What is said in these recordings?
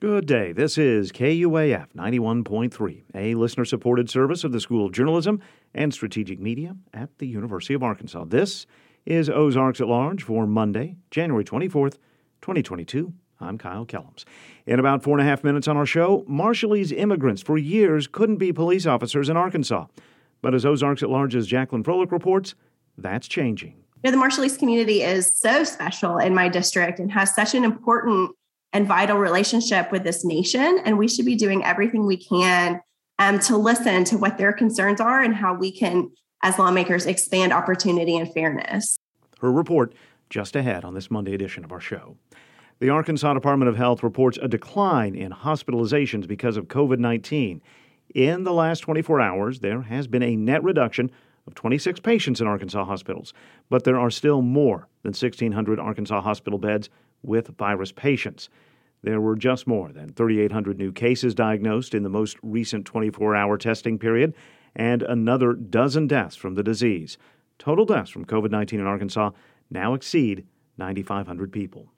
Good day. This is KUAF 91.3, a listener supported service of the School of Journalism and Strategic Media at the University of Arkansas. This is Ozarks at Large for Monday, January 24th, 2022. I'm Kyle Kellums. In about four and a half minutes on our show, Marshallese immigrants for years couldn't be police officers in Arkansas. But as Ozarks at Large's Jacqueline Froelich reports, that's changing. You know, the Marshallese community is so special in my district and has such an important and vital relationship with this nation. And we should be doing everything we can um, to listen to what their concerns are and how we can, as lawmakers, expand opportunity and fairness. Her report just ahead on this Monday edition of our show. The Arkansas Department of Health reports a decline in hospitalizations because of COVID 19. In the last 24 hours, there has been a net reduction of 26 patients in Arkansas hospitals, but there are still more than 1,600 Arkansas hospital beds with virus patients. There were just more than 3,800 new cases diagnosed in the most recent 24 hour testing period, and another dozen deaths from the disease. Total deaths from COVID 19 in Arkansas now exceed 9,500 people.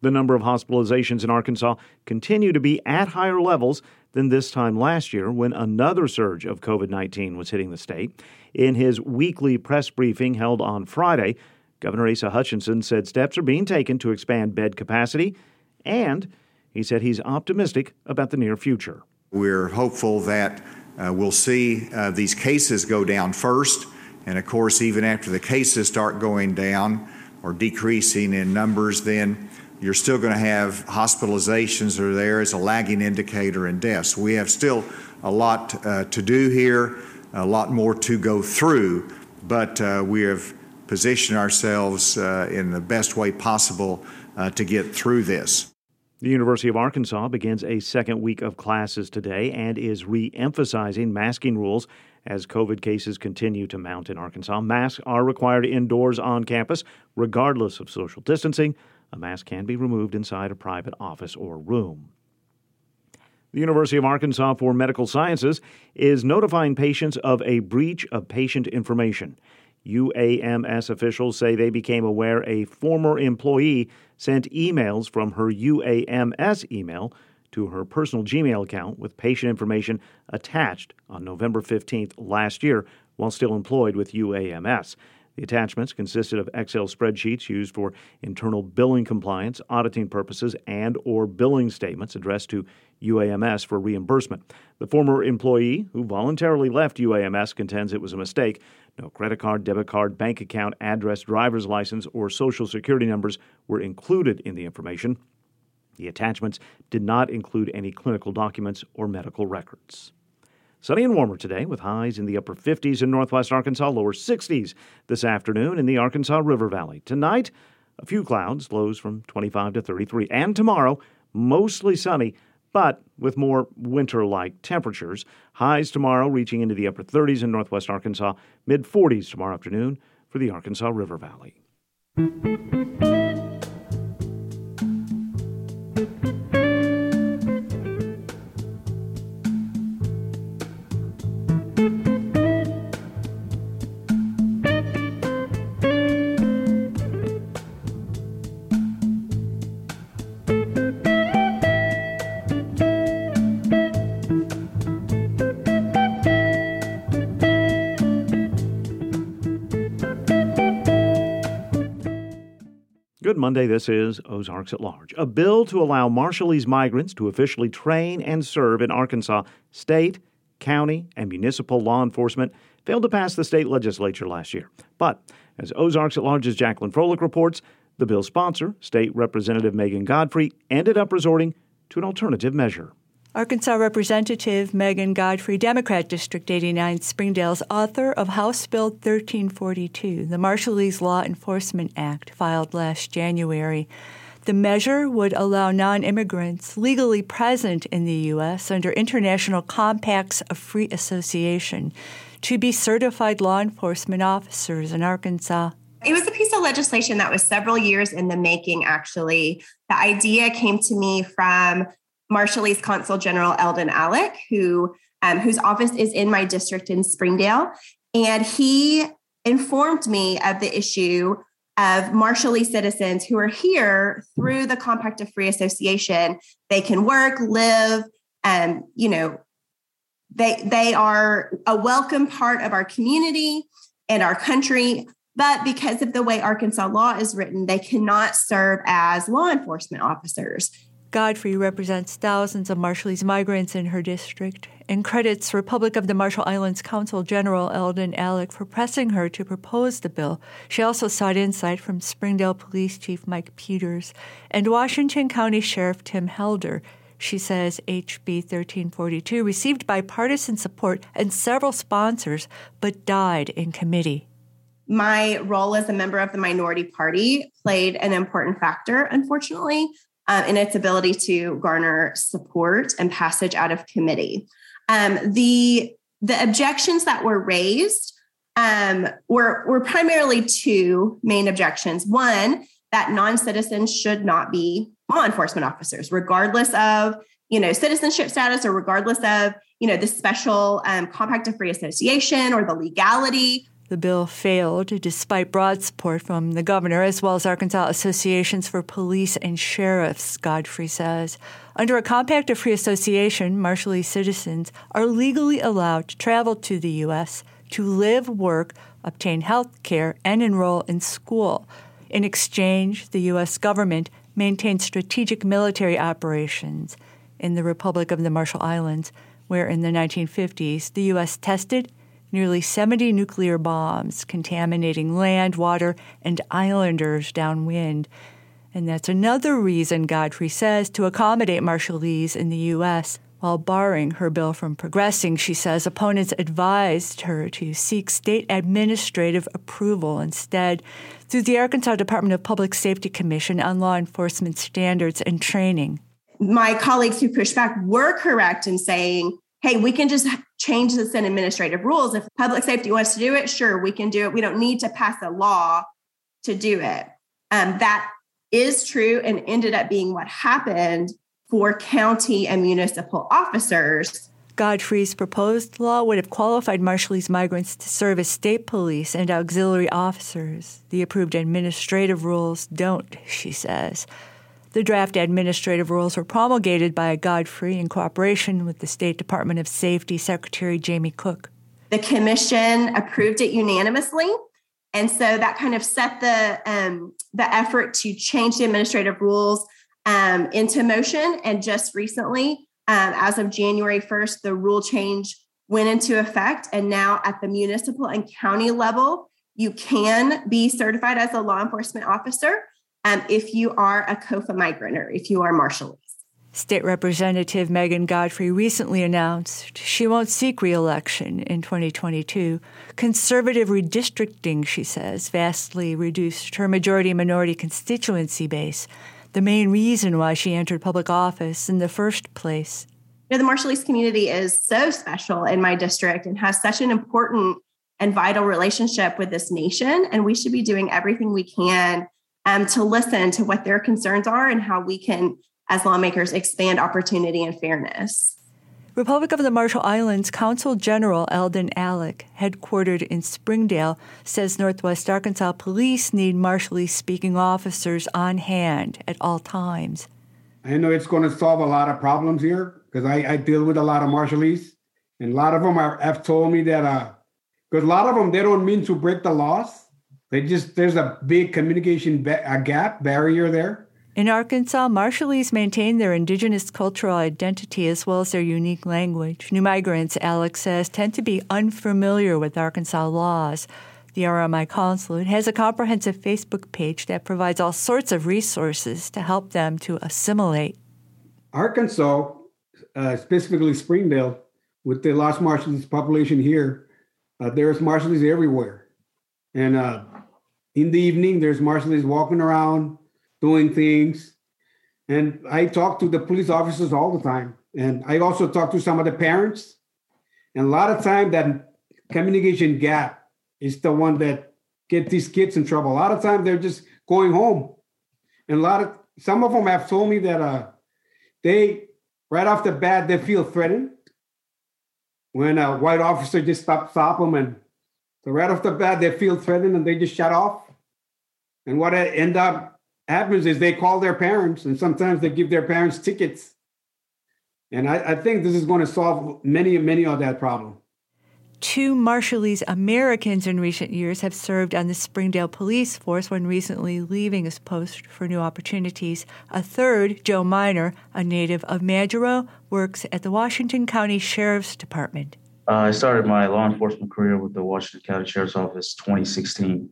The number of hospitalizations in Arkansas continue to be at higher levels than this time last year when another surge of COVID 19 was hitting the state. In his weekly press briefing held on Friday, Governor Asa Hutchinson said steps are being taken to expand bed capacity, and he said he's optimistic about the near future. We're hopeful that uh, we'll see uh, these cases go down first, and of course, even after the cases start going down or decreasing in numbers, then you're still going to have hospitalizations are there as a lagging indicator in deaths. We have still a lot uh, to do here, a lot more to go through, but uh, we have position ourselves uh, in the best way possible uh, to get through this. The University of Arkansas begins a second week of classes today and is re emphasizing masking rules as COVID cases continue to mount in Arkansas. Masks are required indoors on campus, regardless of social distancing. A mask can be removed inside a private office or room. The University of Arkansas for Medical Sciences is notifying patients of a breach of patient information. UAMS officials say they became aware a former employee sent emails from her UAMS email to her personal Gmail account with patient information attached on November 15th last year while still employed with UAMS. The attachments consisted of Excel spreadsheets used for internal billing compliance, auditing purposes, and or billing statements addressed to UAMS for reimbursement. The former employee, who voluntarily left UAMS, contends it was a mistake. No credit card, debit card, bank account, address, driver's license, or social security numbers were included in the information. The attachments did not include any clinical documents or medical records. Sunny and warmer today with highs in the upper 50s in northwest Arkansas, lower 60s this afternoon in the Arkansas River Valley. Tonight, a few clouds, lows from 25 to 33. And tomorrow, mostly sunny, but with more winter like temperatures. Highs tomorrow reaching into the upper 30s in northwest Arkansas, mid 40s tomorrow afternoon for the Arkansas River Valley. This is Ozarks at Large. A bill to allow Marshallese migrants to officially train and serve in Arkansas state, county, and municipal law enforcement failed to pass the state legislature last year. But as Ozarks at Large's Jacqueline Froelich reports, the bill's sponsor, State Representative Megan Godfrey, ended up resorting to an alternative measure. Arkansas Representative Megan Godfrey, Democrat District 89, Springdale's author of House Bill 1342, the Marshallese Law Enforcement Act, filed last January. The measure would allow non immigrants legally present in the U.S. under international compacts of free association to be certified law enforcement officers in Arkansas. It was a piece of legislation that was several years in the making, actually. The idea came to me from Marshallese Consul General Eldon Alik, who um, whose office is in my district in Springdale, and he informed me of the issue of Marshallese citizens who are here through the Compact of Free Association. They can work, live, and you know, they they are a welcome part of our community and our country. But because of the way Arkansas law is written, they cannot serve as law enforcement officers. Godfrey represents thousands of Marshallese migrants in her district and credits Republic of the Marshall Islands Consul General Eldon Alik for pressing her to propose the bill. She also sought insight from Springdale Police Chief Mike Peters and Washington County Sheriff Tim Helder. She says HB 1342 received bipartisan support and several sponsors, but died in committee. My role as a member of the minority party played an important factor, unfortunately, um, in its ability to garner support and passage out of committee. Um, the the objections that were raised um, were were primarily two main objections. One that non-citizens should not be law enforcement officers, regardless of you know citizenship status or regardless of you know the special um, compact of free association or the legality the bill failed despite broad support from the governor as well as Arkansas associations for police and sheriffs, Godfrey says. Under a compact of free association, Marshallese citizens are legally allowed to travel to the U.S. to live, work, obtain health care, and enroll in school. In exchange, the U.S. government maintains strategic military operations in the Republic of the Marshall Islands, where in the 1950s the U.S. tested nearly 70 nuclear bombs, contaminating land, water, and islanders downwind. And that's another reason, Godfrey says, to accommodate Marshallese in the U.S. While barring her bill from progressing, she says opponents advised her to seek state administrative approval instead through the Arkansas Department of Public Safety Commission on Law Enforcement Standards and Training. My colleagues who pushed back were correct in saying hey, we can just change this in administrative rules. If public safety wants to do it, sure, we can do it. We don't need to pass a law to do it. Um, that is true and ended up being what happened for county and municipal officers. Godfrey's proposed law would have qualified Marshallese migrants to serve as state police and auxiliary officers. The approved administrative rules don't, she says. The draft administrative rules were promulgated by Godfrey in cooperation with the State Department of Safety Secretary Jami Cook. The commission approved it unanimously. And so that kind of set the, um, the effort to change the administrative rules um, into motion. And just recently, um, as of January 1st, the rule change went into effect. And now at the municipal and county level, you can be certified as a law enforcement officer um, if you are a COFA migrant or if you are Marshallese. State Representative Megan Godfrey recently announced she won't seek reelection in 2022. Conservative redistricting, she says, vastly reduced her majority minority constituency base, the main reason why she entered public office in the first place. You know, the Marshallese community is so special in my district and has such an important and vital relationship with this nation. And we should be doing everything we can um, to listen to what their concerns are and how we can, as lawmakers, expand opportunity and fairness. Republic of the Marshall Islands Consul General Eldon Alik, headquartered in Springdale, says Northwest Arkansas police need Marshallese speaking officers on hand at all times. I know it's going to solve a lot of problems here because I, I, deal with a lot of Marshallese, and a lot of them are, have told me that because uh, a lot of them they don't mean to break the laws, they just there's a big communication ba- a gap barrier there. In Arkansas, Marshallese maintain their indigenous cultural identity as well as their unique language. New migrants, Alex says, tend to be unfamiliar with Arkansas laws. The RMI Consulate has a comprehensive Facebook page that provides all sorts of resources to help them to assimilate. Arkansas, uh, specifically Springdale, with the Los Marshallese population here, uh, there's Marshallese everywhere. And uh, in the evening, there's Marshallese walking around doing things. And I talk to the police officers all the time. And I also talk to some of the parents. And a lot of time that communication gap is the one that get these kids in trouble. A lot of time they're just going home. And a lot of some of them have told me that uh, they right off the bat they feel threatened when a white officer just stops stop them and so right off the bat they feel threatened and they just shut off And what end up happens is they call their parents, and sometimes they give their parents tickets. And I, I think this is going to solve many, and many of that problem. Two Marshallese Americans in recent years have served on the Springdale Police Force, one recently leaving his post for new opportunities. A third, Joe Miner, a native of Majuro, works at the Washington County Sheriff's Department. Uh, I started my law enforcement career with the Washington County Sheriff's Office 2016.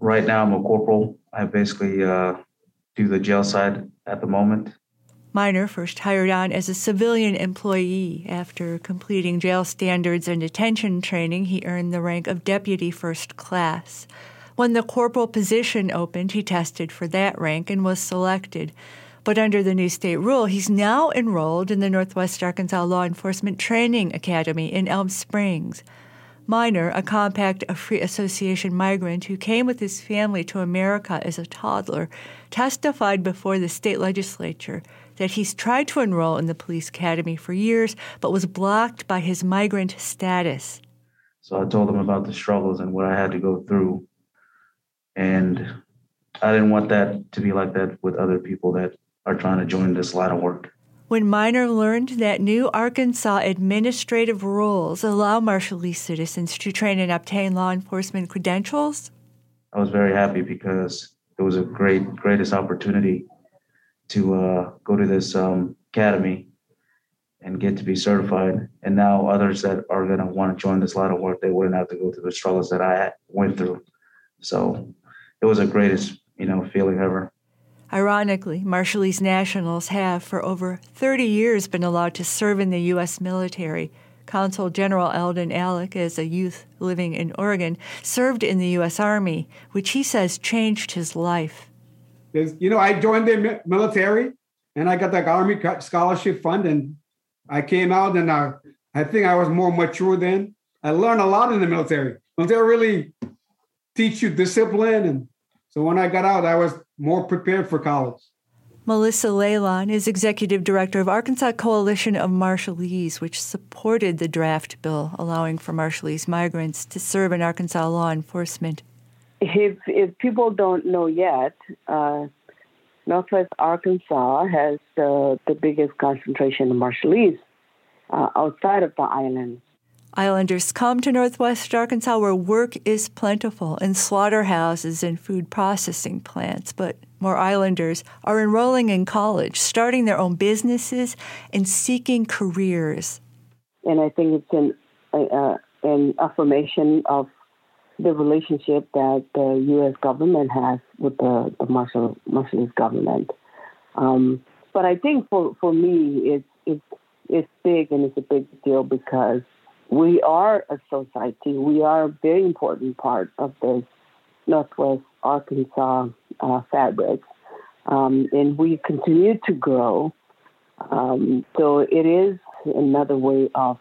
Right now, I'm a corporal. I basically uh, do the jail side at the moment. Miner first hired on as a civilian employee. After completing jail standards and detention training, he earned the rank of deputy first class. When the corporal position opened, he tested for that rank and was selected. But under the new state rule, he's now enrolled in the Northwest Arkansas Law Enforcement Training Academy in Elm Springs. Miner, a compact of Free Association migrant who came with his family to America as a toddler, testified before the state legislature that he's tried to enroll in the police academy for years but was blocked by his migrant status. So I told him about the struggles and what I had to go through. And I didn't want that to be like that with other people that are trying to join this line of work. When Miner learned that new Arkansas administrative rules allow Marshallese citizens to train and obtain law enforcement credentials, I was very happy because it was a great, greatest opportunity to uh, go to this um, academy and get to be certified. And now others that are going to want to join this line of work, they wouldn't have to go through the struggles that I went through. So it was the greatest, you know, feeling ever. Ironically, Marshallese nationals have for over 30 years been allowed to serve in the U.S. military. Consul General Eldon Alik, as a youth living in Oregon, served in the U.S. Army, which he says changed his life. You know, I joined the military and I got the Army Scholarship Fund, and I came out and I, uh, I think I was more mature then. I learned a lot in the military. Military really teach you discipline, and so when I got out, I was more prepared for college. Melissa Laelan is executive director of Arkansas Coalition of Marshallese, which supported the draft bill allowing for Marshallese migrants to serve in Arkansas law enforcement. If, if people don't know yet, uh, Northwest Arkansas has the biggest concentration of Marshallese uh, outside of the islands. Islanders come to Northwest Arkansas where work is plentiful in slaughterhouses and food processing plants, but more islanders are enrolling in college, starting their own businesses, and seeking careers. And I think it's an, uh, an affirmation of the relationship that the U.S. government has with the, the Marshall, Marshallese government. Um, but I think for, for me, it's, it's, it's big and it's a big deal because we are a society. We are a very important part of this Northwest Arkansas uh, fabric. Um, and we continue to grow. Um, so it is another way of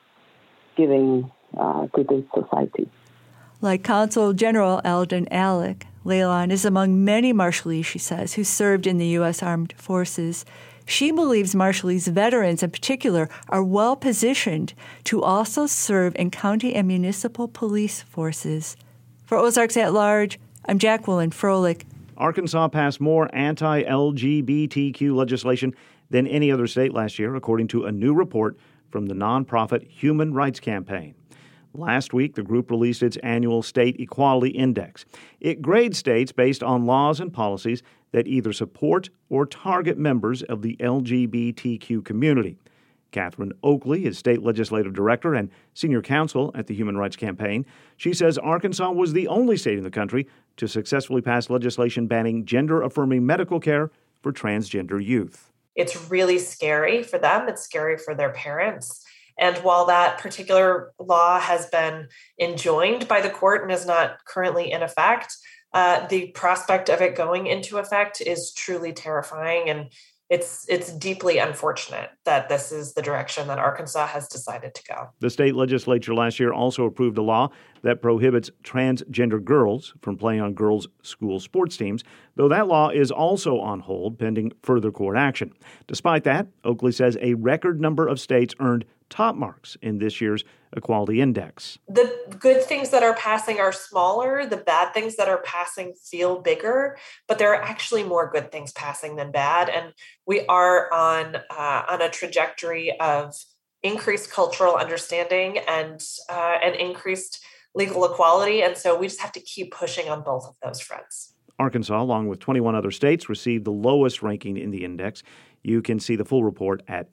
giving uh, to this society. Like Consul General Eldon Alik, Laelan is among many Marshallese, she says, who served in the U.S. Armed Forces. She believes Marshallese veterans in particular are well positioned to also serve in county and municipal police forces. For Ozarks at Large, I'm Jacqueline Froelich. Arkansas passed more anti LGBTQ legislation than any other state last year, according to a new report from the nonprofit Human Rights Campaign. Last week, the group released its annual State Equality Index. It grades states based on laws and policies that either support or target members of the LGBTQ community. Cathryn Oakley is state legislative director and senior counsel at the Human Rights Campaign. She says Arkansas was the only state in the country to successfully pass legislation banning gender affirming medical care for transgender youth. It's really scary for them, it's scary for their parents. And while that particular law has been enjoined by the court and is not currently in effect, uh, the prospect of it going into effect is truly terrifying and it's it's deeply unfortunate that this is the direction that Arkansas has decided to go. The state legislature last year also approved a law that prohibits transgender girls from playing on girls' school sports teams, though that law is also on hold pending further court action. Despite that, Oakley says a record number of states earned top marks in this year's Equality Index. The good things that are passing are smaller, the bad things that are passing feel bigger, but there are actually more good things passing than bad. And we are on, uh, on a trajectory of increased cultural understanding and, uh, and increased legal equality. And so we just have to keep pushing on both of those fronts. Arkansas, along with 21 other states, received the lowest ranking in the index. You can see the full report at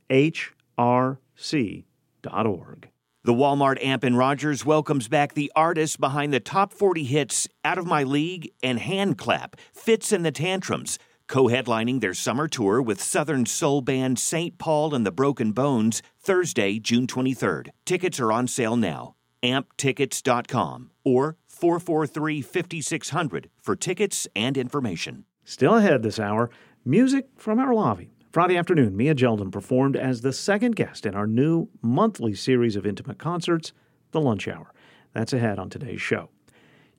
hrc.org. The Walmart Amp in Rogers welcomes back the artists behind the top 40 hits Out of My League and Hand Clap, Fitz and the Tantrums, co headlining their summer tour with Southern soul band St. Paul and the Broken Bones Thursday, June 23rd. Tickets are on sale now. amptickets.com or 443 5600 for tickets and information. Still ahead this hour, music from our lobby. Friday afternoon, Mia Jeldon performed as the second guest in our new monthly series of intimate concerts, The Lunch Hour. That's ahead on today's show.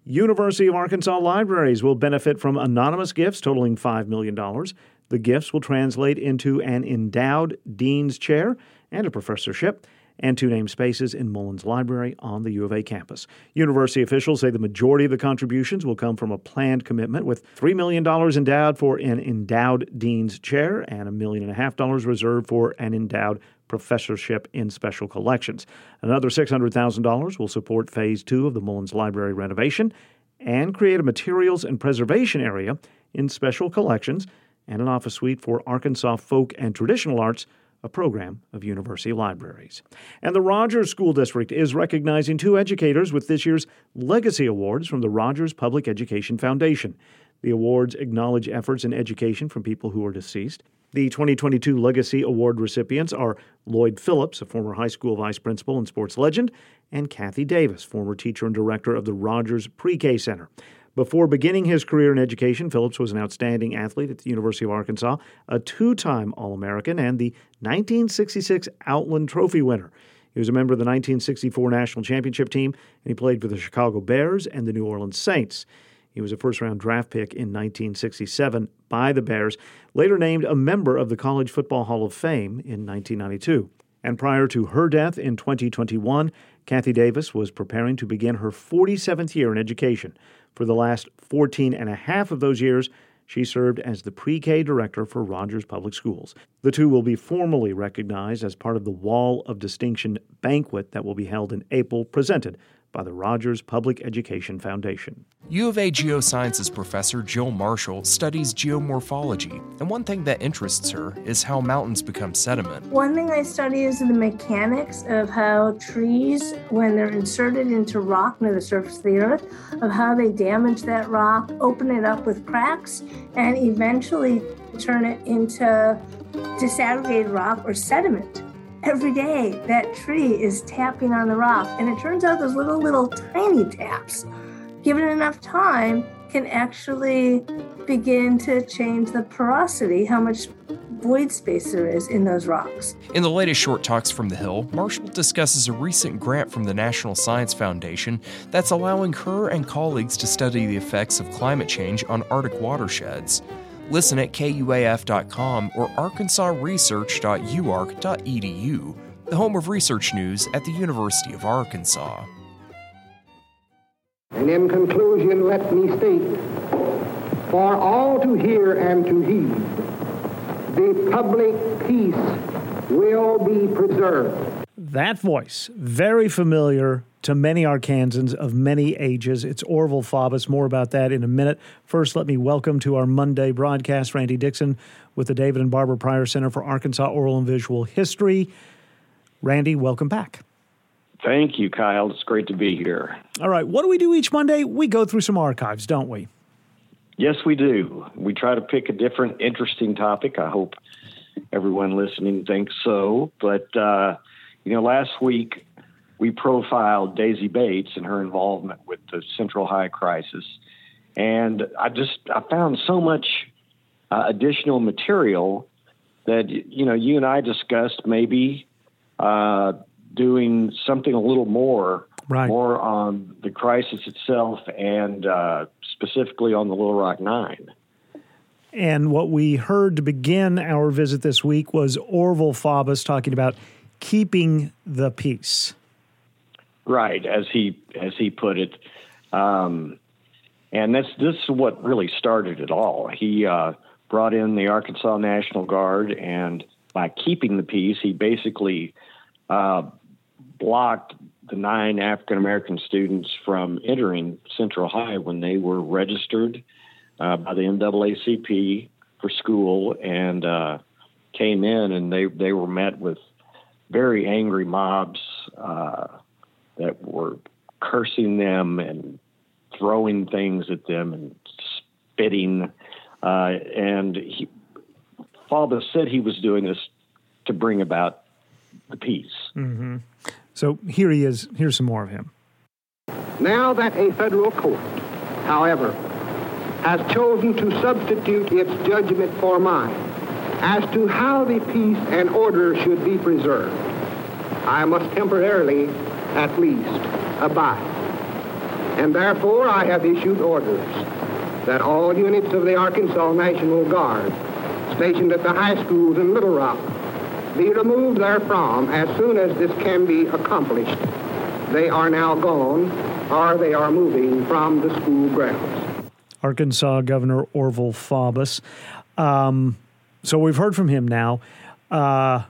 University of Arkansas libraries will benefit from anonymous gifts totaling $5 million. The gifts will translate into an endowed dean's chair and a professorship and two named spaces in Mullins Library on the U of A campus. University officials say the majority of the contributions will come from a planned commitment with $3 million endowed for an endowed dean's chair and a million and a half dollars reserved for an endowed professorship in special collections. Another $600,000 will support phase two of the Mullins Library renovation and create a materials and preservation area in special collections and an office suite for Arkansas folk and traditional arts a program of university libraries. And the Rogers School District is recognizing two educators with this year's Legacy Awards from the Rogers Public Education Foundation. The awards acknowledge efforts in education from people who are deceased. The 2022 Legacy Award recipients are Lloyd Phillips, a former high school vice principal and sports legend, and Kathy Davis, former teacher and director of the Rogers Pre K Center. Before beginning his career in education, Phillips was an outstanding athlete at the University of Arkansas, a two time All American, and the 1966 Outland Trophy winner. He was a member of the 1964 National Championship team, and he played for the Chicago Bears and the New Orleans Saints. He was a first round draft pick in 1967 by the Bears, later named a member of the College Football Hall of Fame in 1992. And prior to her death in 2021, Kathy Davis was preparing to begin her 47th year in education. For the last 14 and a half of those years, she served as the pre K director for Rogers Public Schools. The two will be formally recognized as part of the Wall of Distinction banquet that will be held in April, presented by the Rogers Public Education Foundation. U of A Geosciences professor Jill Marshall studies geomorphology, and one thing that interests her is how mountains become sediment. One thing I study is the mechanics of how trees, when they're inserted into rock near the surface of the earth, of how they damage that rock, open it up with cracks, and eventually turn it into disaggregated rock or sediment every day that tree is tapping on the rock. And it turns out those little, little tiny taps, given enough time, can actually begin to change the porosity, how much void space there is in those rocks. In the latest Short Talks from the Hill, Marshall discusses a recent grant from the National Science Foundation that's allowing her and colleagues to study the effects of climate change on Arctic watersheds. Listen at kuaf.com or arkansasresearch.uark.edu, the home of research news at the University of Arkansas. And in conclusion, let me state for all to hear and to heed, the public peace will be preserved. That voice, very familiar to many Arkansans of many ages. It's Orval Faubus. More about that in a minute. First, let me welcome to our Monday broadcast Randy Dixon with the David and Barbara Pryor Center for Arkansas Oral and Visual History. Randy, welcome back. Thank you, Kyle. It's great to be here. All right. What do we do each Monday? We go through some archives, don't we? Yes, we do. We try to pick a different, interesting topic. I hope everyone listening thinks so. But, uh, you know, last week we profiled Daisy Bates and her involvement with the Central High crisis. And I just, I found so much uh, additional material that, you know, you and I discussed maybe uh, doing something a little more, right. more on the crisis itself and uh, specifically on the Little Rock Nine. And what we heard to begin our visit this week was Orval Faubus talking about keeping the peace. Right, as he as he put it, um, and that's this is what really started it all. He uh, brought in the Arkansas National Guard, and by keeping the peace, he basically uh, blocked the nine African American students from entering Central High when they were registered uh, by the NAACP for school and uh, came in, and they they were met with very angry mobs uh, that were cursing them and throwing things at them and spitting. Uh, and he, Faubus said he was doing this to bring about the peace. Mm-hmm. So here he is. Here's some more of him. Now that a federal court, however, has chosen to substitute its judgment for mine as to how the peace and order should be preserved, I must temporarily, at least, abide. And therefore I have issued orders that all units of the Arkansas National Guard stationed at the high schools in Little Rock be removed therefrom as soon as this can be accomplished. They are now gone, or they are moving from the school grounds. Arkansas Governor Orval Faubus. Um, so we've heard from him now. Uh,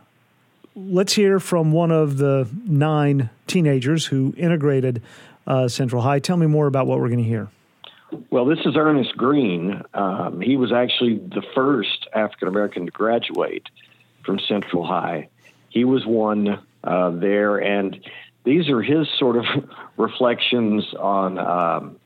let's hear from one of the nine teenagers who integrated uh, Central High. Tell me more about what we're going to hear. Well, this is Ernest Green. Um, he was actually the first African American to graduate from Central High. He was one uh, there, and these are his sort of reflections on. Um,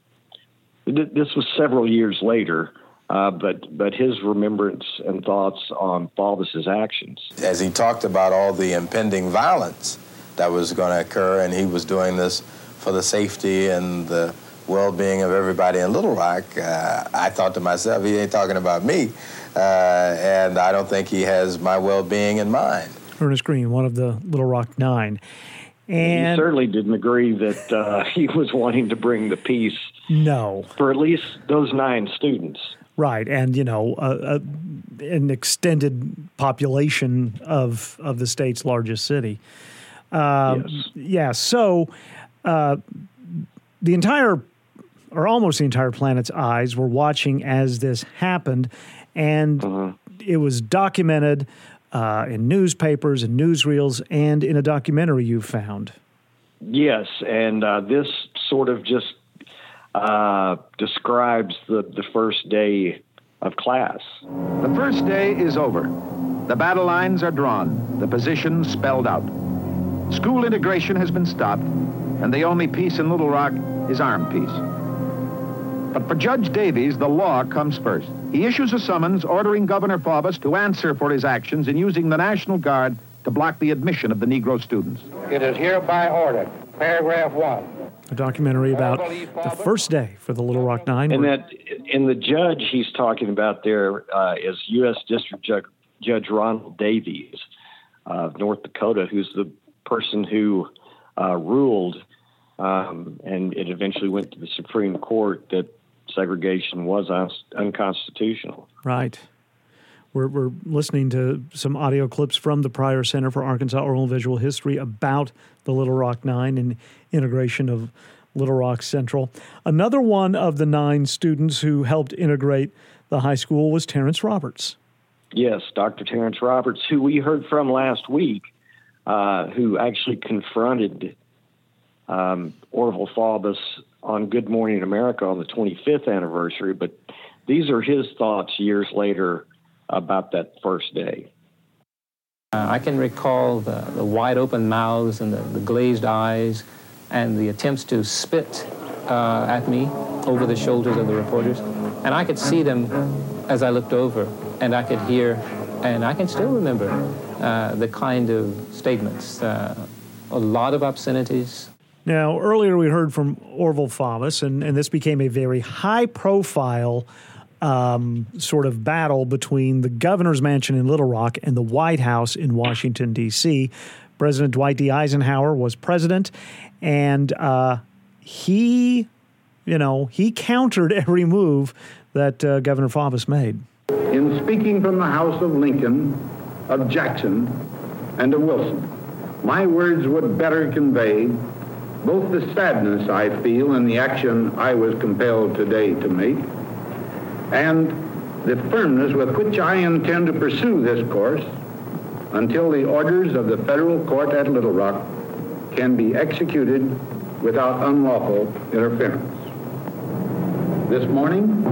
th- this was several years later, uh, but but his remembrance and thoughts on Faubus's actions. As he talked about all the impending violence that was going to occur, and he was doing this for the safety and the well-being of everybody in Little Rock, uh, I thought to myself, he ain't talking about me, uh, and I don't think he has my well-being in mind. Ernest Green, one of the Little Rock Nine. And he certainly didn't agree that uh, he was wanting to bring the peace. No. For at least those nine students. Right, and you know, uh, an extended population of of the state's largest city. Uh, yes. Yeah. So, uh, the entire, or almost the entire planet's eyes were watching as this happened, and uh-huh. it was documented uh, in newspapers and newsreels and in a documentary you found. Yes, and uh, this sort of just uh, describes the, the first day of class. The first day is over. The battle lines are drawn, the positions spelled out. School integration has been stopped, and the only peace in Little Rock is armed peace. But for Judge Davies, the law comes first. He issues a summons ordering Governor Faubus to answer for his actions in using the National Guard to block the admission of the Negro students. It is hereby ordered, paragraph one. A documentary about the first day for the Little Rock Nine. And that, and the judge he's talking about there uh, is U.S. District Judge, judge Ronald Davies of North Dakota, who's the person who uh, ruled, um, and it eventually went to the Supreme Court that segregation was un- unconstitutional. Right. We're, we're listening to some audio clips from the Pryor Center for Arkansas Oral and Visual History about the Little Rock Nine and integration of Little Rock Central. Another one of the nine students who helped integrate the high school was Terrence Roberts. Yes, Dr. Terrence Roberts, who we heard from last week, uh, who actually confronted um, Orval Faubus on Good Morning America on the 25th anniversary. But these are his thoughts years later about that first day. Uh, I can recall the, the, wide open mouths and the, the, glazed eyes and the attempts to spit uh, at me over the shoulders of the reporters. And I could see them as I looked over, and I could hear, and I can still remember uh, the kind of statements. Uh, a lot of obscenities, now, earlier we heard from Orval Faubus, and, and this became a very high profile um, sort of battle between the governor's mansion in Little Rock and the White House in Washington, D.C. President Dwight D. Eisenhower was president, and uh, he, you know, he countered every move that uh, Governor Faubus made. In speaking from the House of Lincoln, of Jackson, and of Wilson, my words would better convey both the sadness I feel and the action I was compelled today to make and the firmness with which I intend to pursue this course until the orders of the federal court at Little Rock can be executed without unlawful interference. This morning,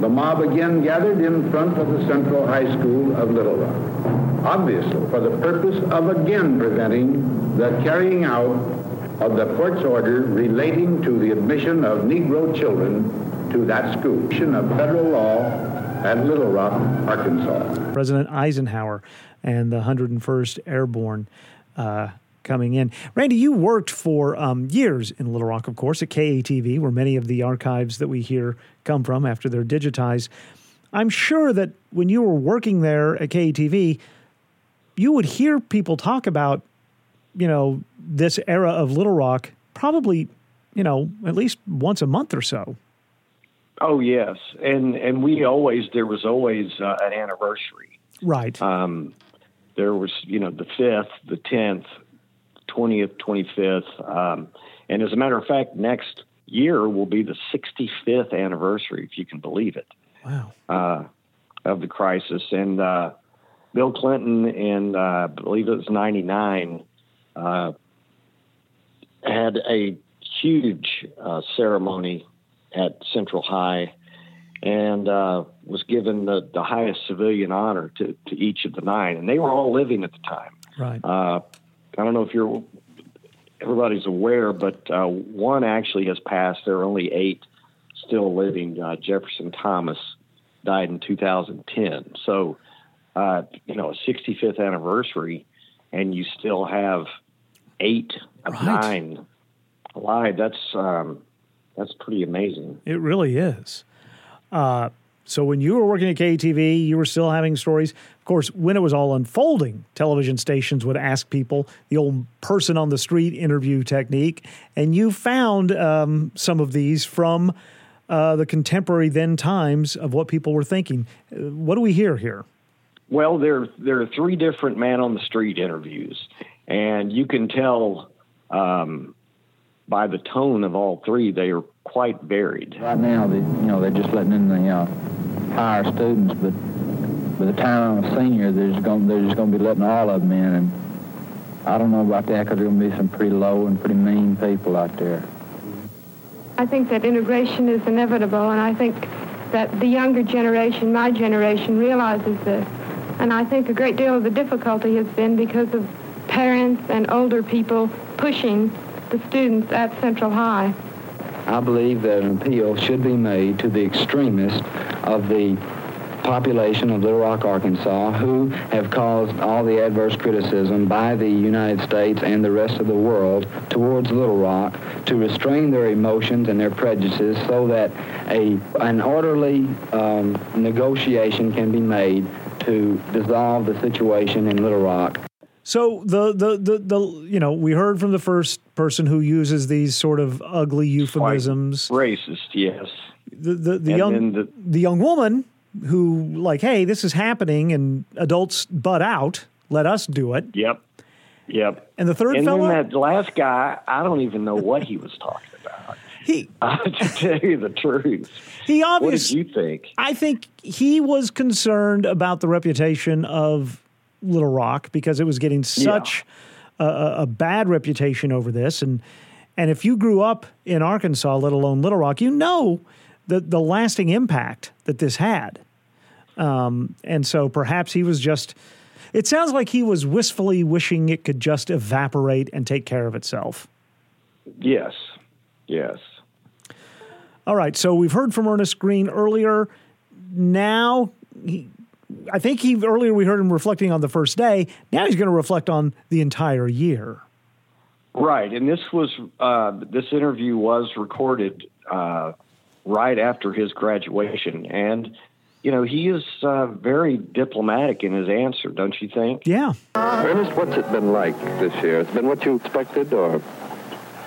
the mob again gathered in front of the Central High School of Little Rock, obviously for the purpose of again preventing the carrying out of the court's order relating to the admission of Negro children to that school. Of federal law at Little Rock, Arkansas. President Eisenhower and the 101st Airborne uh, coming in. Randy, you worked for um, years in Little Rock, of course, at KATV, where many of the archives that we hear come from after they're digitized. I'm sure that when you were working there at KATV, you would hear people talk about, you know, this era of Little Rock probably, you know, at least once a month or so. Oh yes, and and we always there was always uh, an anniversary. Right. Um, there was you know the fifth, the tenth, twentieth, twenty fifth, um, and as a matter of fact, next year will be the sixty fifth anniversary, if you can believe it. Wow. Uh, of the crisis, and uh, Bill Clinton in uh, I believe it was ninety nine uh, had a huge uh, ceremony at Central High and uh, was given the, the highest civilian honor to, to each of the nine. And they were all living at the time. Right. Uh, I don't know if you're everybody's aware, but uh, one actually has passed. There are only eight still living. Uh, Jefferson Thomas died in 2010. So, uh, you know, a 65th anniversary, and you still have eight of Right. nine alive. That's um, that's pretty amazing. It really is. Uh, so when you were working at KTV, you were still having stories. Of course, when it was all unfolding, television stations would ask people the old person on the street interview technique, and you found um, some of these from uh, the contemporary then times of what people were thinking. Uh, What do we hear here? Well, there there are three different man on the street interviews, and you can tell um, by the tone of all three they are quite varied. Right now, they, you know, they're just letting in the uh, higher students, but by the time I'm a senior, they're just going, they're just going to be letting all of them in, and I don't know about that because there's going to be some pretty low and pretty mean people out there. I think that integration is inevitable, and I think that the younger generation, my generation, realizes this. And I think a great deal of the difficulty has been because of parents and older people pushing the students at Central High. I believe that an appeal should be made to the extremists of the population of Little Rock, Arkansas, who have caused all the adverse criticism by the United States and the rest of the world towards Little Rock to restrain their emotions and their prejudices so that a, an orderly um, negotiation can be made to dissolve the situation in Little Rock. So the, the the the you know we heard from the first person who uses these sort of ugly euphemisms. Racist, yes. The the, the young the- the young woman who like, hey, this is happening, and adults butt out. Let us do it. Yep, yep. And the third and fella? then that last guy, I don't even know what he was talking about. He, to tell you the truth, He obviously. What did you think? I think he was concerned about the reputation of Little Rock because it was getting such a, a, a bad reputation over this, and and if you grew up in Arkansas, let alone Little Rock, you know the the lasting impact that this had, um, and so perhaps he was just. It sounds like he was wistfully wishing it could just evaporate and take care of itself. Yes, yes. All right, so we've heard from Ernest Green earlier. Now, he, I think he earlier we heard him reflecting on the first day. Now he's going to reflect on the entire year. Right, and this was uh, this interview was recorded uh, right after his graduation, and you know he is uh, very diplomatic in his answer, don't you think? Yeah. Ernest, what's it been like this year? It's been what you expected, or?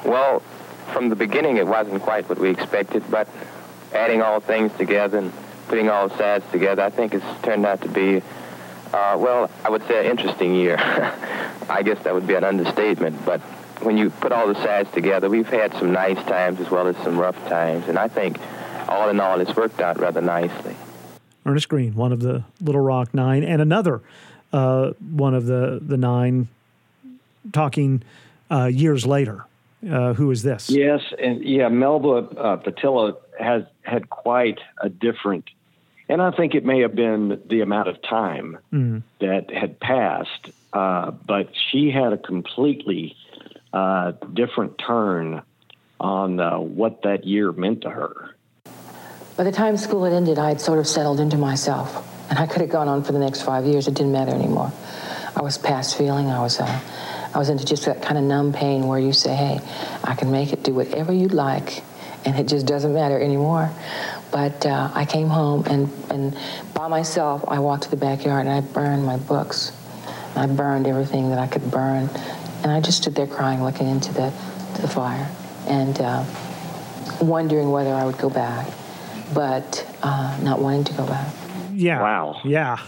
Well, from the beginning, it wasn't quite what we expected, but adding all things together and putting all sides together, I think it's turned out to be Uh, well, I would say an interesting year. I guess that would be an understatement, but when you put all the sides together, we've had some nice times as well as some rough times, and I think all in all, it's worked out rather nicely. Ernest Green, one of the Little Rock Nine, and another uh, one of the the nine, talking uh, years later. Uh, who is this? Yes, and yeah, Melba uh, Pattillo has had quite a different, and I think it may have been the amount of time mm. that had passed, uh, but she had a completely uh, different turn on uh, what that year meant to her. By the time school had ended, I had sort of settled into myself, and I could have gone on for the next five years. It didn't matter anymore. I was past feeling. I was, uh, I was into just that kind of numb pain where you say, "Hey, I can make it, do whatever you like, and it just doesn't matter anymore." But uh, I came home, and and by myself, I walked to the backyard and I burned my books. I burned everything that I could burn, and I just stood there crying, looking into the the fire, and uh, wondering whether I would go back but uh, not wanting to go back. Yeah. Wow. Yeah.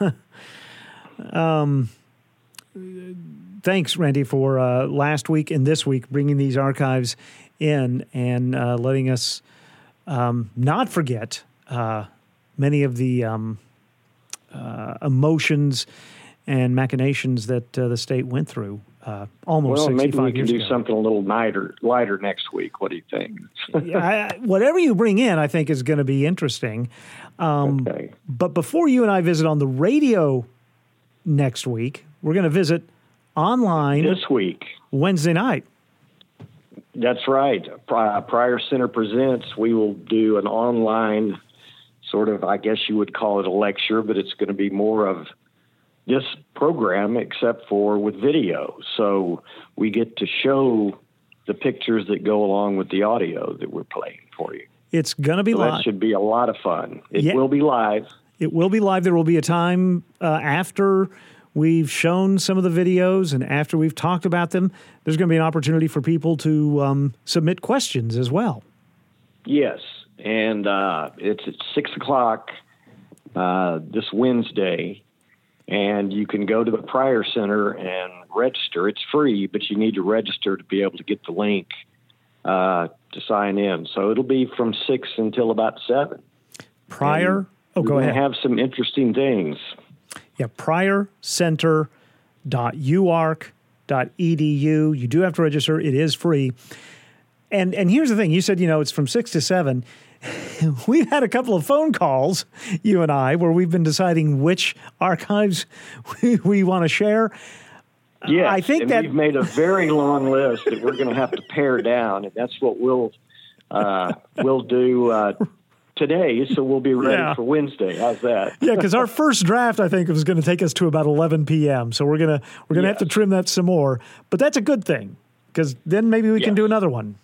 um, thanks, Randy, for uh, last week and this week bringing these archives in and uh, letting us um, not forget uh, many of the um, uh, emotions and machinations that uh, the state went through uh, almost well, maybe we can do ago. something a little lighter, lighter next week. What do you think? I, whatever you bring in, I think is going to be interesting. Um, okay. But before you and I visit on the radio next week, we're going to visit online this week, Wednesday night. That's right. Pryor Center presents. We will do an online sort of, I guess you would call it a lecture, but it's going to be more of this program except for with video. So we get to show the pictures that go along with the audio that we're playing for you. It's going to be so live. That should be a lot of fun. It Yeah. will be live. It will be live. There will be a time uh, after we've shown some of the videos and after we've talked about them. There's going to be an opportunity for people to um, submit questions as well. Yes, and uh, it's at six o'clock uh, this Wednesday, and you can go to the Pryor Center and register. It's free, but you need to register to be able to get the link uh, to sign in. So it'll be from six until about seven. Pryor. Oh, We're go ahead. Have some interesting things. Yeah, pryorcenter.uark.edu. You do have to register. It is free. And and here's the thing. You said, you know, it's from 6 to 7. We've had a couple of phone calls, you and I, where we've been deciding which archives we, we want to share. Yes, I think that we've made a very long list that we're going to have to pare down, and that's what we'll uh, we'll do uh, today. So we'll be ready Yeah. for Wednesday. How's that? yeah, because our first draft, I think, was going to take us to about 11 p.m. So we're gonna we're gonna have to trim that some more. But that's a good thing because then maybe we can do another one.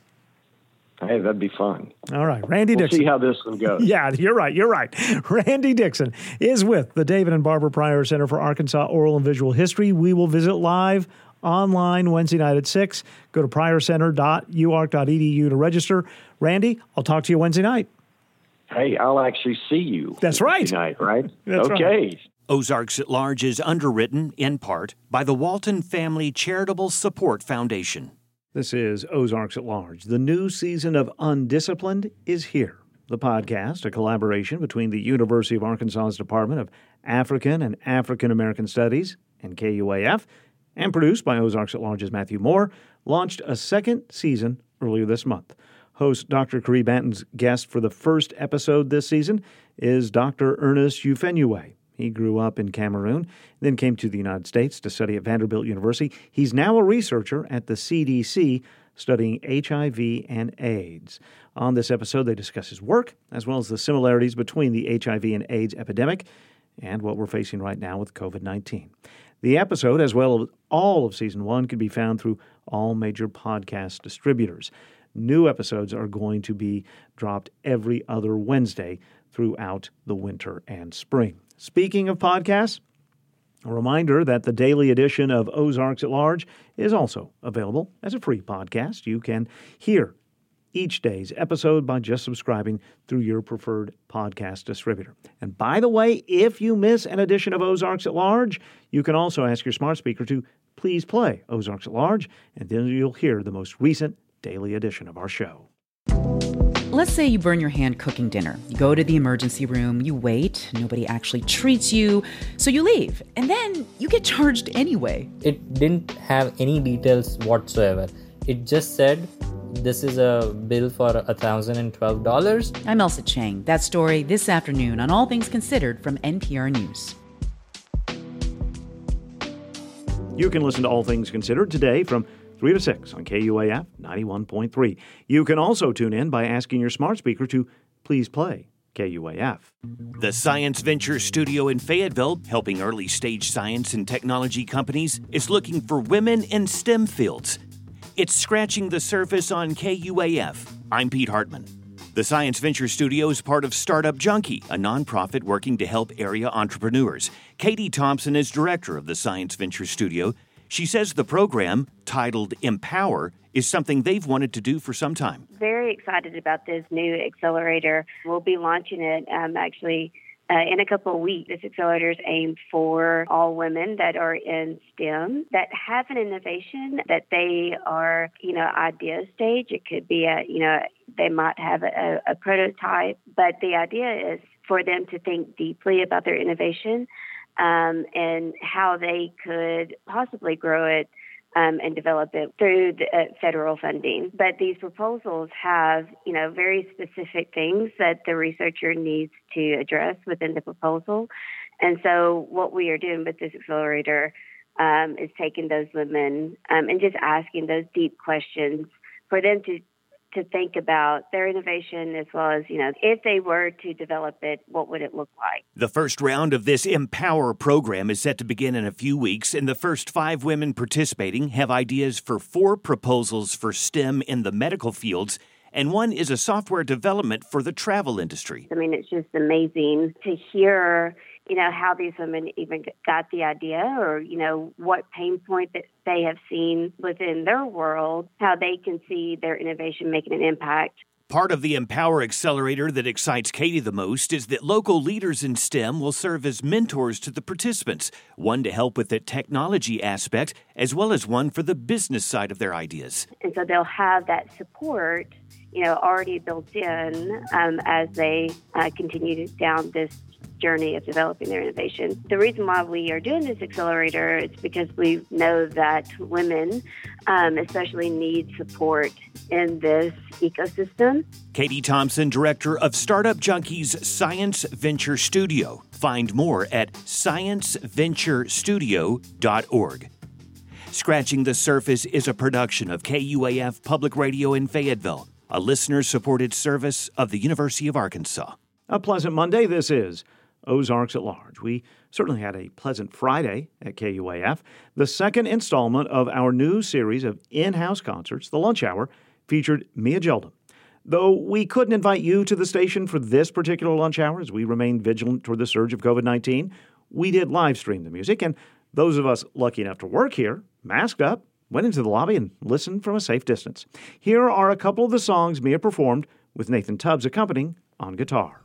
Hey, that'd be fun. All right, Randy We'll Dixon. see how this one goes. Yeah, you're right. You're right. Randy Dixon is with the David and Barbara Pryor Center for Arkansas Oral and Visual History. We will visit live online Wednesday night at 6. Go to pryorcenter.uark.edu to register. Randy, I'll talk to you Wednesday night. Hey, I'll actually see you. That's right. Tonight, right? That's okay. right. Ozarks at Large is underwritten, in part, by the Walton Family Charitable Support Foundation. This is Ozarks at Large. The new season of Undisciplined is here. The podcast, a collaboration between the University of Arkansas's Department of African and African American Studies and KUAF, and produced by Ozarks at Large's Matthew Moore, launched a second season earlier this month. Host Dr. Caree Banton's guest for the first episode this season is Dr. Ernest Ufenue. He grew up in Cameroon, then came to the United States to study at Vanderbilt University. He's now a researcher at the CDC studying HIV and AIDS. On this episode, they discuss his work as well as the similarities between the HIV and AIDS epidemic and what we're facing right now with COVID 19. The episode, as well as all of season one, can be found through all major podcast distributors. New episodes are going to be dropped every other Wednesday throughout the winter and spring. Speaking of podcasts, a reminder that the daily edition of Ozarks at Large is also available as a free podcast. You can hear each day's episode by just subscribing through your preferred podcast distributor. And by the way, if you miss an edition of Ozarks at Large, you can also ask your smart speaker to please play Ozarks at Large, and then you'll hear the most recent daily edition of our show. Let's say you burn your hand cooking dinner. You go to the emergency room, you wait, nobody actually treats you, so you leave, and then you get charged anyway. It didn't have any details whatsoever. It just said this is a bill for $1,012. I'm Ailsa Chang. That story this afternoon on All Things Considered from NPR News. You can listen to All Things Considered today from 3 to 6 on KUAF 91.3. You can also tune in by asking your smart speaker to please play KUAF. The Science Venture Studio in Fayetteville, helping early stage science and technology companies, is looking for women in STEM fields. It's scratching the surface on KUAF. I'm Pete Hartman. The Science Venture Studio is part of Startup Junkie, a nonprofit working to help area entrepreneurs. Katie Thompson is director of the Science Venture Studio. She says the program, titled Empower, is something they've wanted to do for some time. Very excited about this new accelerator. We'll be launching it um, actually uh, in a couple of weeks. This accelerator is aimed for all women that are in STEM that have an innovation that they are, you know, idea stage. It could be a, you know, they might have a, a prototype, but the idea is for them to think deeply about their innovation um, and how they could possibly grow it um, and develop it through the, uh, federal funding. But these proposals have, you know, very specific things that the researcher needs to address within the proposal. And so, what we are doing with this accelerator um, is taking those women um, and just asking those deep questions for them to to think about their innovation as well as, you know, if they were to develop it, what would it look like? The first round of this Empower program is set to begin in a few weeks, and the first five women participating have ideas for four proposals for STEM in the medical fields and one is a software development for the travel industry. I mean, it's just amazing to hear you know, how these women even got the idea or, you know, what pain point that they have seen within their world, how they can see their innovation making an impact. Part of the Empower Accelerator that excites Katie the most is that local leaders in STEM will serve as mentors to the participants, one to help with the technology aspect, as well as one for the business side of their ideas. And so they'll have that support, you know, already built in um, as they uh, continue down this journey of developing their innovation. The reason why we are doing this accelerator is because we know that women, um, especially, need support in this ecosystem. Katie Thompson, director of Startup Junkies Science Venture Studio. Find more at scienceventurestudio.org. Scratching the Surface is a production of KUAF Public Radio in Fayetteville, a listener supported service of the University of Arkansas. A pleasant Monday this is. Ozarks at Large. We certainly had a pleasant Friday at KUAF. The second installment of our new series of in house concerts, The Lunch Hour, featured Mia Geldin. Though we couldn't invite you to the station for this particular lunch hour as we remain vigilant toward the surge of COVID 19, we did live stream the music, and those of us lucky enough to work here, masked up, went into the lobby and listened from a safe distance. Here are a couple of the songs Mia performed with Nathan Tubbs accompanying on guitar.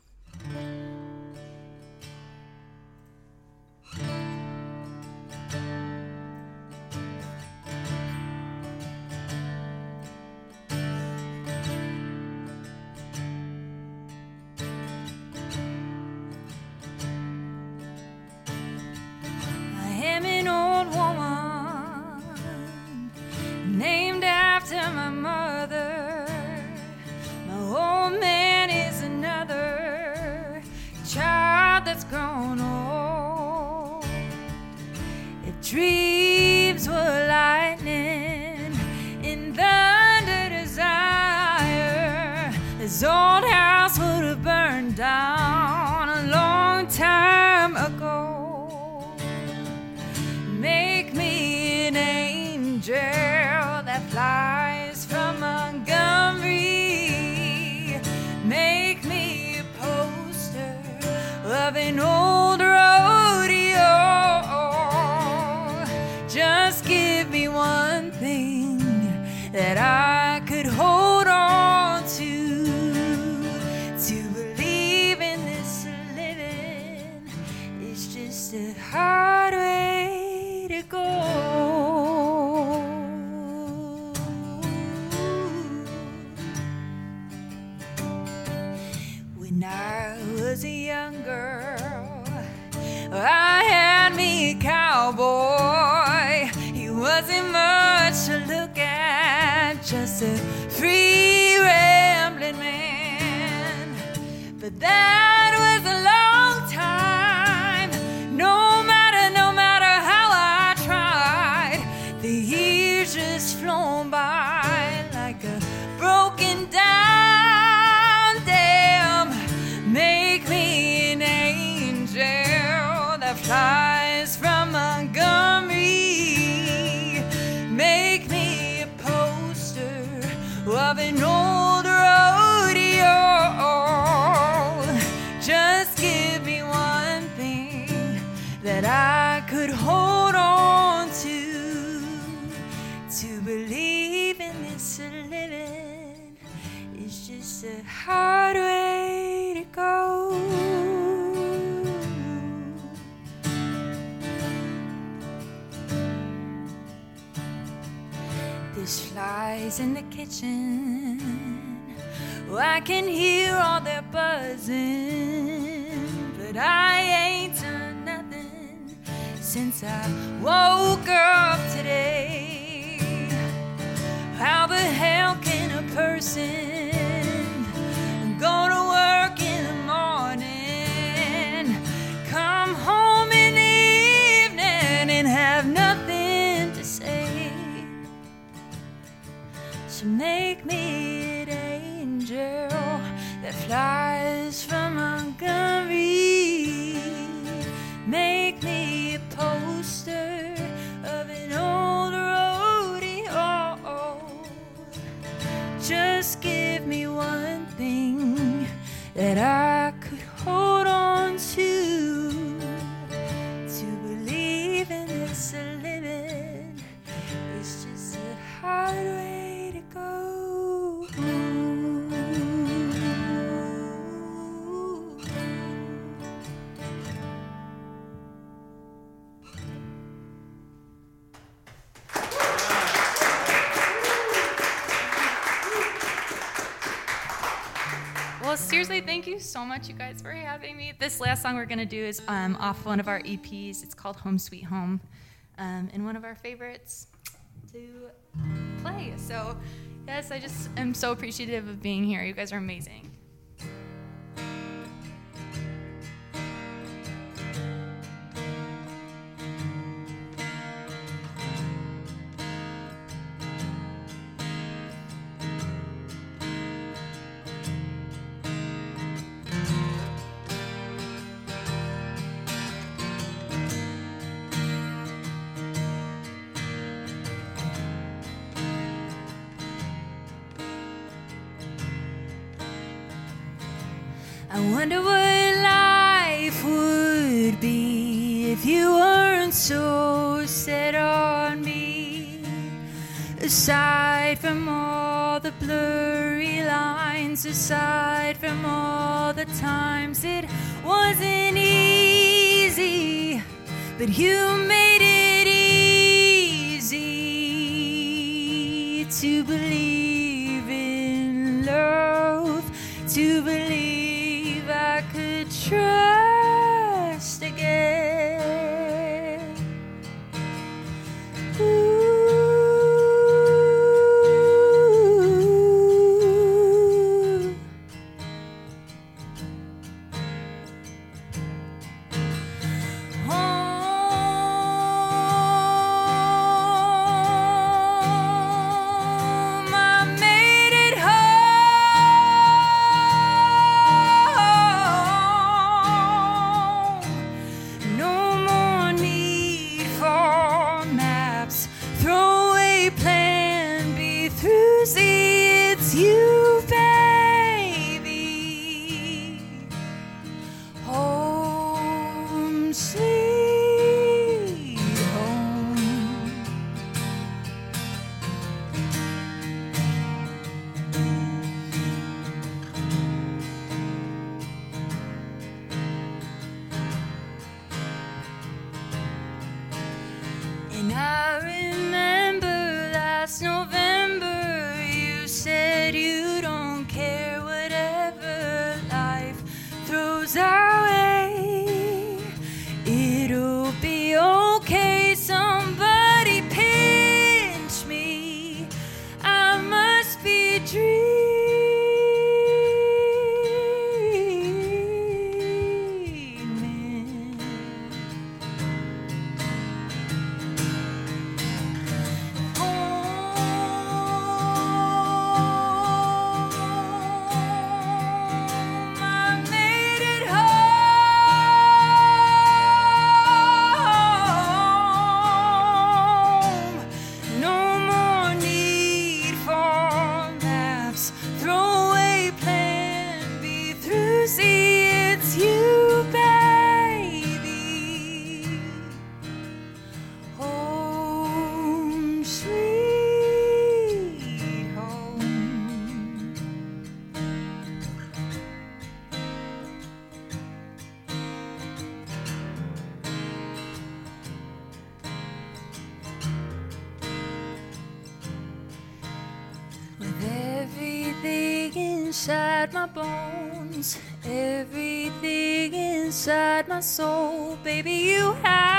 Of an old rodeo. Just give me one thing that I could hold on to. To believe in this living is just a hard way to go. Flies in the kitchen. Oh, I can hear all their buzzing, but I ain't done nothing since I woke up today. How the hell can a person flies from Montgomery. Make me a poster of an old rodeo. Just give me one thing that I seriously, thank you so much, you guys, for having me. This last song we're going to do is um, off one of our EPs. It's called Home Sweet Home, um, and one of our favorites to play. So, yes, I just am so appreciative of being here. You guys are amazing. Inside my bones, everything inside my soul. Baby, you have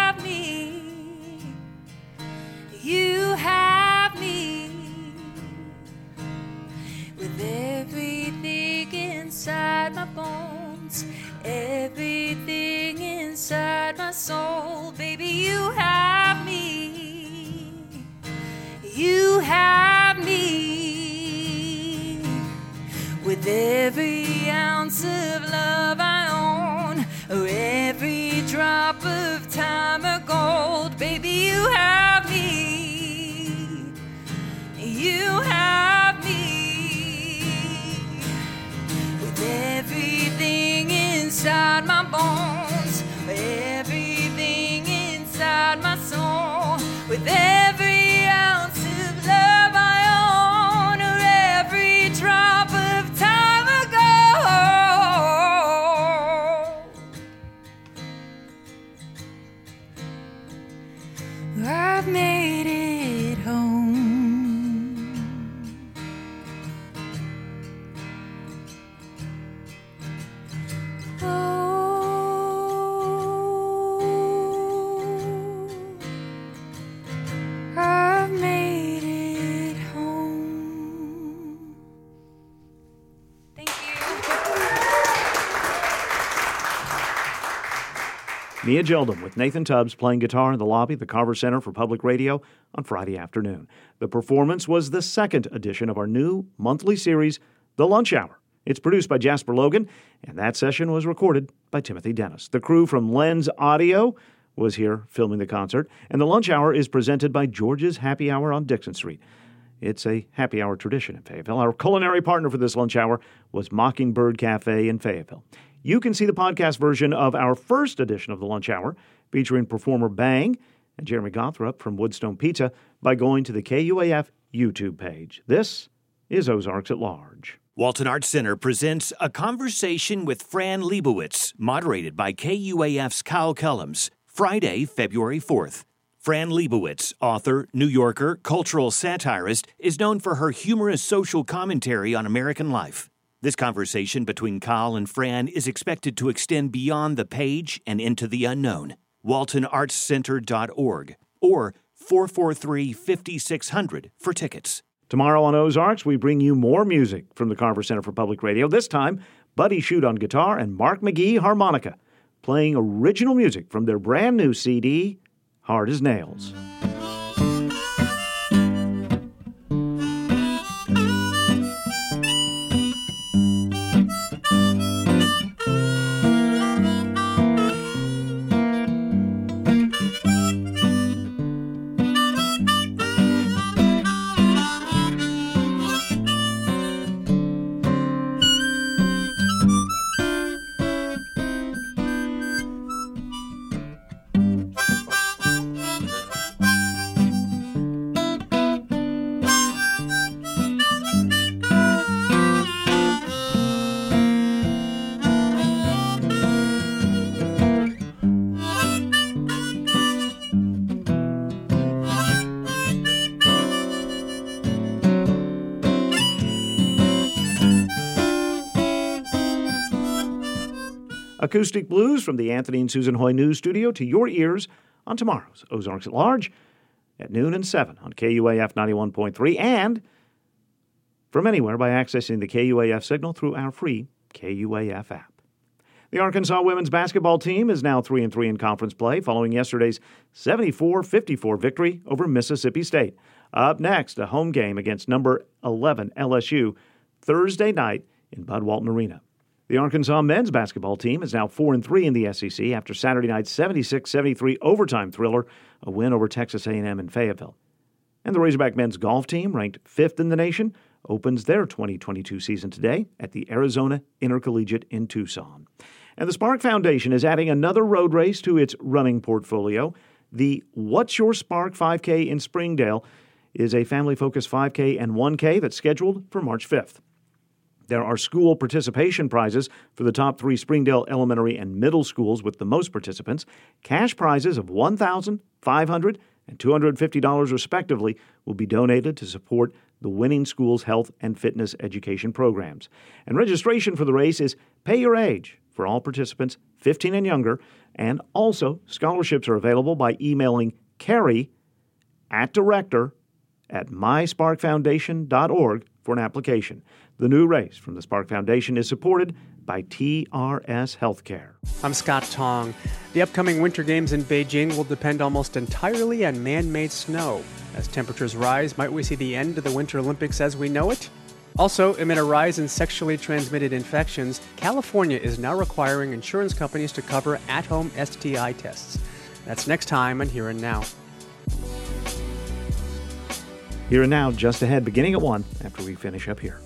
Mia Geldum with Nathan Tubbs playing guitar in the lobby of the Carver Center for Public Radio on Friday afternoon. The performance was the second edition of our new monthly series, The Lunch Hour. It's produced by Jasper Logan, and that session was recorded by Timothy Dennis. The crew from Lens Audio was here filming the concert, and The Lunch Hour is presented by George's Happy Hour on Dixon Street. It's a happy hour tradition in Fayetteville. Our culinary partner for this lunch hour was Mockingbird Cafe in Fayetteville. You can see the podcast version of our first edition of the lunch hour, featuring performer Bang and Jeremy Gothrop from Woodstone Pizza, by going to the KUAF YouTube page. This is Ozarks at Large. Walton Arts Center presents a conversation with Fran Lebowitz, moderated by KUAF's Kyle Kellums, Friday, February 4th. Fran Lebowitz, author, New Yorker, cultural satirist, is known for her humorous social commentary on American life. This conversation between Kyle and Fran is expected to extend beyond the page and into the unknown. WaltonArtsCenter.org or 443 5600 for tickets. Tomorrow on Ozarks, we bring you more music from the Carver Center for Public Radio. This time, Buddy Shute on guitar and Mark McGee harmonica, playing original music from their brand new CD, Hard as Nails. Acoustic Blues from the Anthony and Susan Hoy News Studio to your ears on tomorrow's Ozarks at Large at noon and 7 on KUAF 91.3 and from anywhere by accessing the KUAF signal through our free KUAF app. The Arkansas women's basketball team is now 3 and 3 in conference play following yesterday's 74-54 victory over Mississippi State. Up next, a home game against number 11 LSU Thursday night in Bud Walton Arena. The Arkansas men's basketball team is now 4 and 3 in the SEC after Saturday night's 76-73 overtime thriller, a win over Texas A&M in Fayetteville. And the Razorback men's golf team, ranked 5th in the nation, opens their 2022 season today at the Arizona Intercollegiate in Tucson. And the Spark Foundation is adding another road race to its running portfolio. The What's Your Spark 5K in Springdale is a family focused 5K and 1K that's scheduled for March 5th. There are school participation prizes for the top three Springdale elementary and middle schools with the most participants, cash prizes of $1,000, $500, and $250 respectively will be donated to support the winning school's health and fitness education programs. And registration for the race is pay your age for all participants 15 and younger, and also scholarships are available by emailing Carrie at director at mysparkfoundation.org for an application. The new race from the Spark Foundation is supported by TRS Healthcare. I'm Scott Tong. The upcoming Winter Games in Beijing will depend almost entirely on man made snow. As temperatures rise, might we see the end of the Winter Olympics as we know it? Also, amid a rise in sexually transmitted infections, California is now requiring insurance companies to cover at home STI tests. That's next time on Here and Now. Here and now, just ahead, beginning at 1 after we finish up here.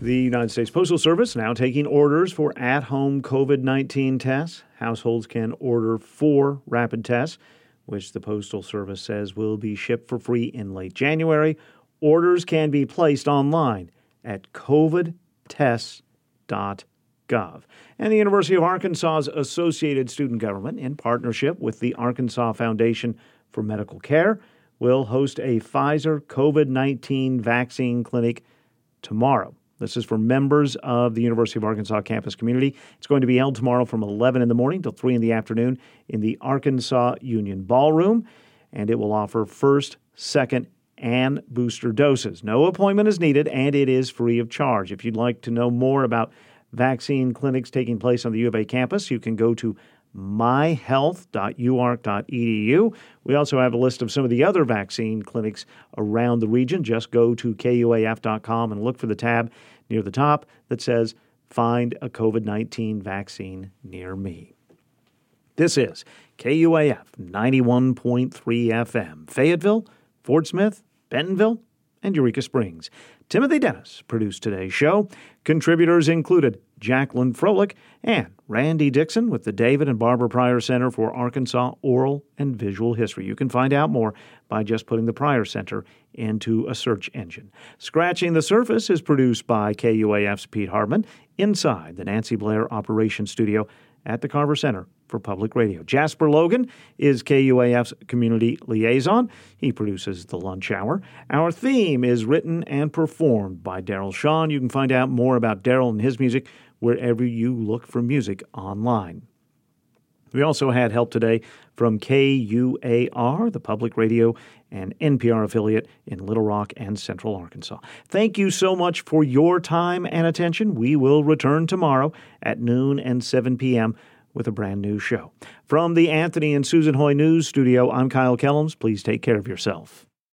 The United States Postal Service now taking orders for at home COVID 19 tests. Households can order four rapid tests, which the Postal Service says will be shipped for free in late January. Orders can be placed online at covidtests.gov. And the University of Arkansas's Associated Student Government, in partnership with the Arkansas Foundation for Medical Care, will host a Pfizer COVID 19 vaccine clinic tomorrow. This is for members of the University of Arkansas campus community. It's going to be held tomorrow from 11 in the morning till 3 in the afternoon in the Arkansas Union Ballroom, and it will offer first, second, and booster doses. No appointment is needed, and it is free of charge. If you'd like to know more about vaccine clinics taking place on the U of A campus, you can go to myhealth.uark.edu. We also have a list of some of the other vaccine clinics around the region. Just go to kuaf.com and look for the tab near the top that says Find a COVID 19 vaccine near me. This is KUAF 91.3 FM, Fayetteville, Fort Smith, Bentonville, and Eureka Springs. Timothy Dennis produced today's show. Contributors included Jacqueline Froelich and Randy Dixon with the David and Barbara Pryor Center for Arkansas Oral and Visual History. You can find out more by just putting the Pryor Center into a search engine. Scratching the Surface is produced by KUAF's Pete Hartman inside the Nancy Blair Operations Studio at the Carver Center for Public Radio. Jasper Logan is KUAF's community liaison. He produces the lunch hour. Our theme is written and performed by Daryl Sean. You can find out more about Daryl and his music wherever you look for music online. We also had help today from KUAR, the public radio and NPR affiliate in Little Rock and Central Arkansas. Thank you so much for your time and attention. We will return tomorrow at noon and 7 p.m. with a brand new show. From the Anthony and Susan Hoy News Studio, I'm Kyle Kellums. Please take care of yourself.